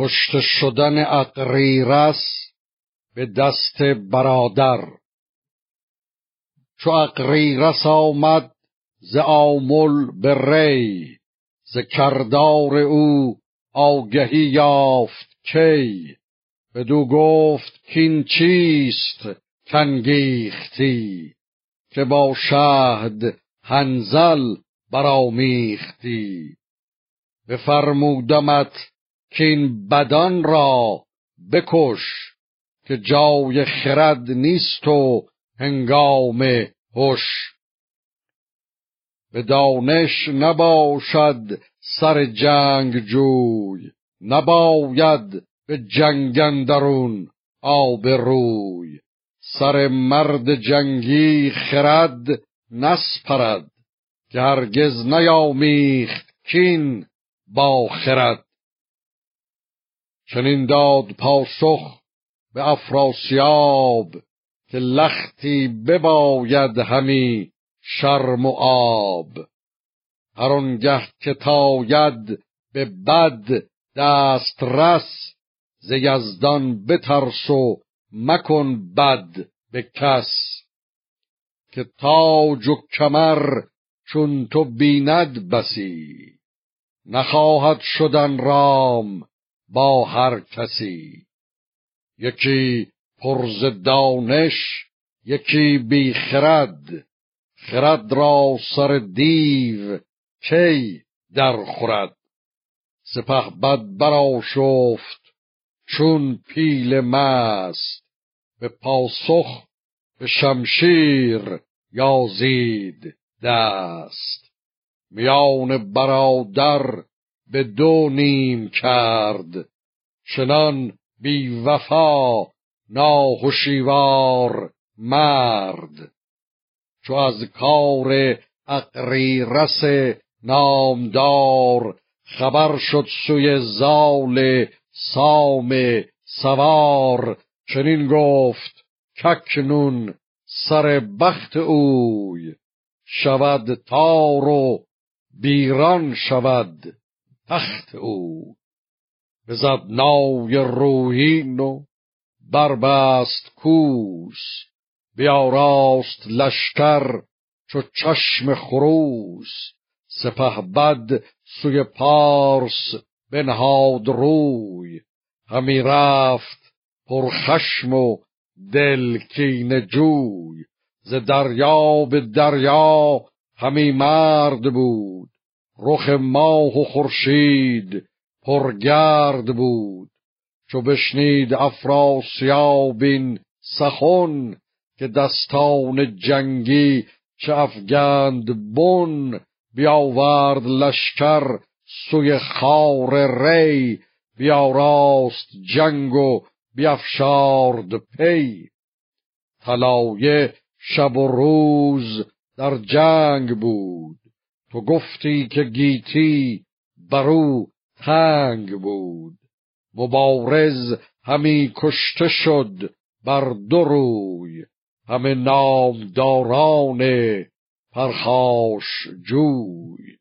کشته شدن اقریرس به دست برادر. چو اقریرس آمد ز آمل به ری ز کردار او آگهی یافت کی. بدو گفت کین چیست کنگیختی که با شهد هنزل برامیختی بفرمودمت کین بدان را بکش که جای خرد نیست و هنگام هوش به دانش نباشد سر جنگ جوی نباید به جنگندرون آب روی. سر مرد جنگی خرد نسپرد که هرگز نیامیخت کین با خرد. چنین داد پاسخ به افراسیاب که لختی بباید همی شرم و آب. هر آنگه که تاید به بد دست رس ز یزدان بترس و مکن بد به کس. که تاج و کمر چون تو بیند بسی نخواهد شدن رام با هر کسی. یکی پرز دانش یکی بی خرد. خرد را سر دیو کی در خورد؟ سپه بد برا شفت چون پیل مست. به پاسخ به شمشیر یازید دست. میان برادر به دو نیم کرد چنان بی وفا ناهشیوار مرد. چو از کار اقریرس نامدار خبر شد سوی زال سام سوار چنین گفت ککنون سر بخت اوی شود تار و بیران شود. تخت او. بزد نای روحین و بربست کوس. بیاراست لشکر چو چشم خروس. سپه بد سوی پارس بنهاد روی. همی رفت پرخشم و دل کین جوی. ز دریا به دریا همی مرد بود. رخ ماه و خورشید پرگرد بود. چو بشنید افراسیابین سخن که دستان جنگی چه افگند بن بیاورد لشکر سوی خار ری بیاراست جنگ و بیافشارد پی. طلایه شب و روز در جنگ بود. تو گفتی که گیتی برو تنگ بود مبارز همی کشته شد بر دو روی همه نامداران پرخاش جوی.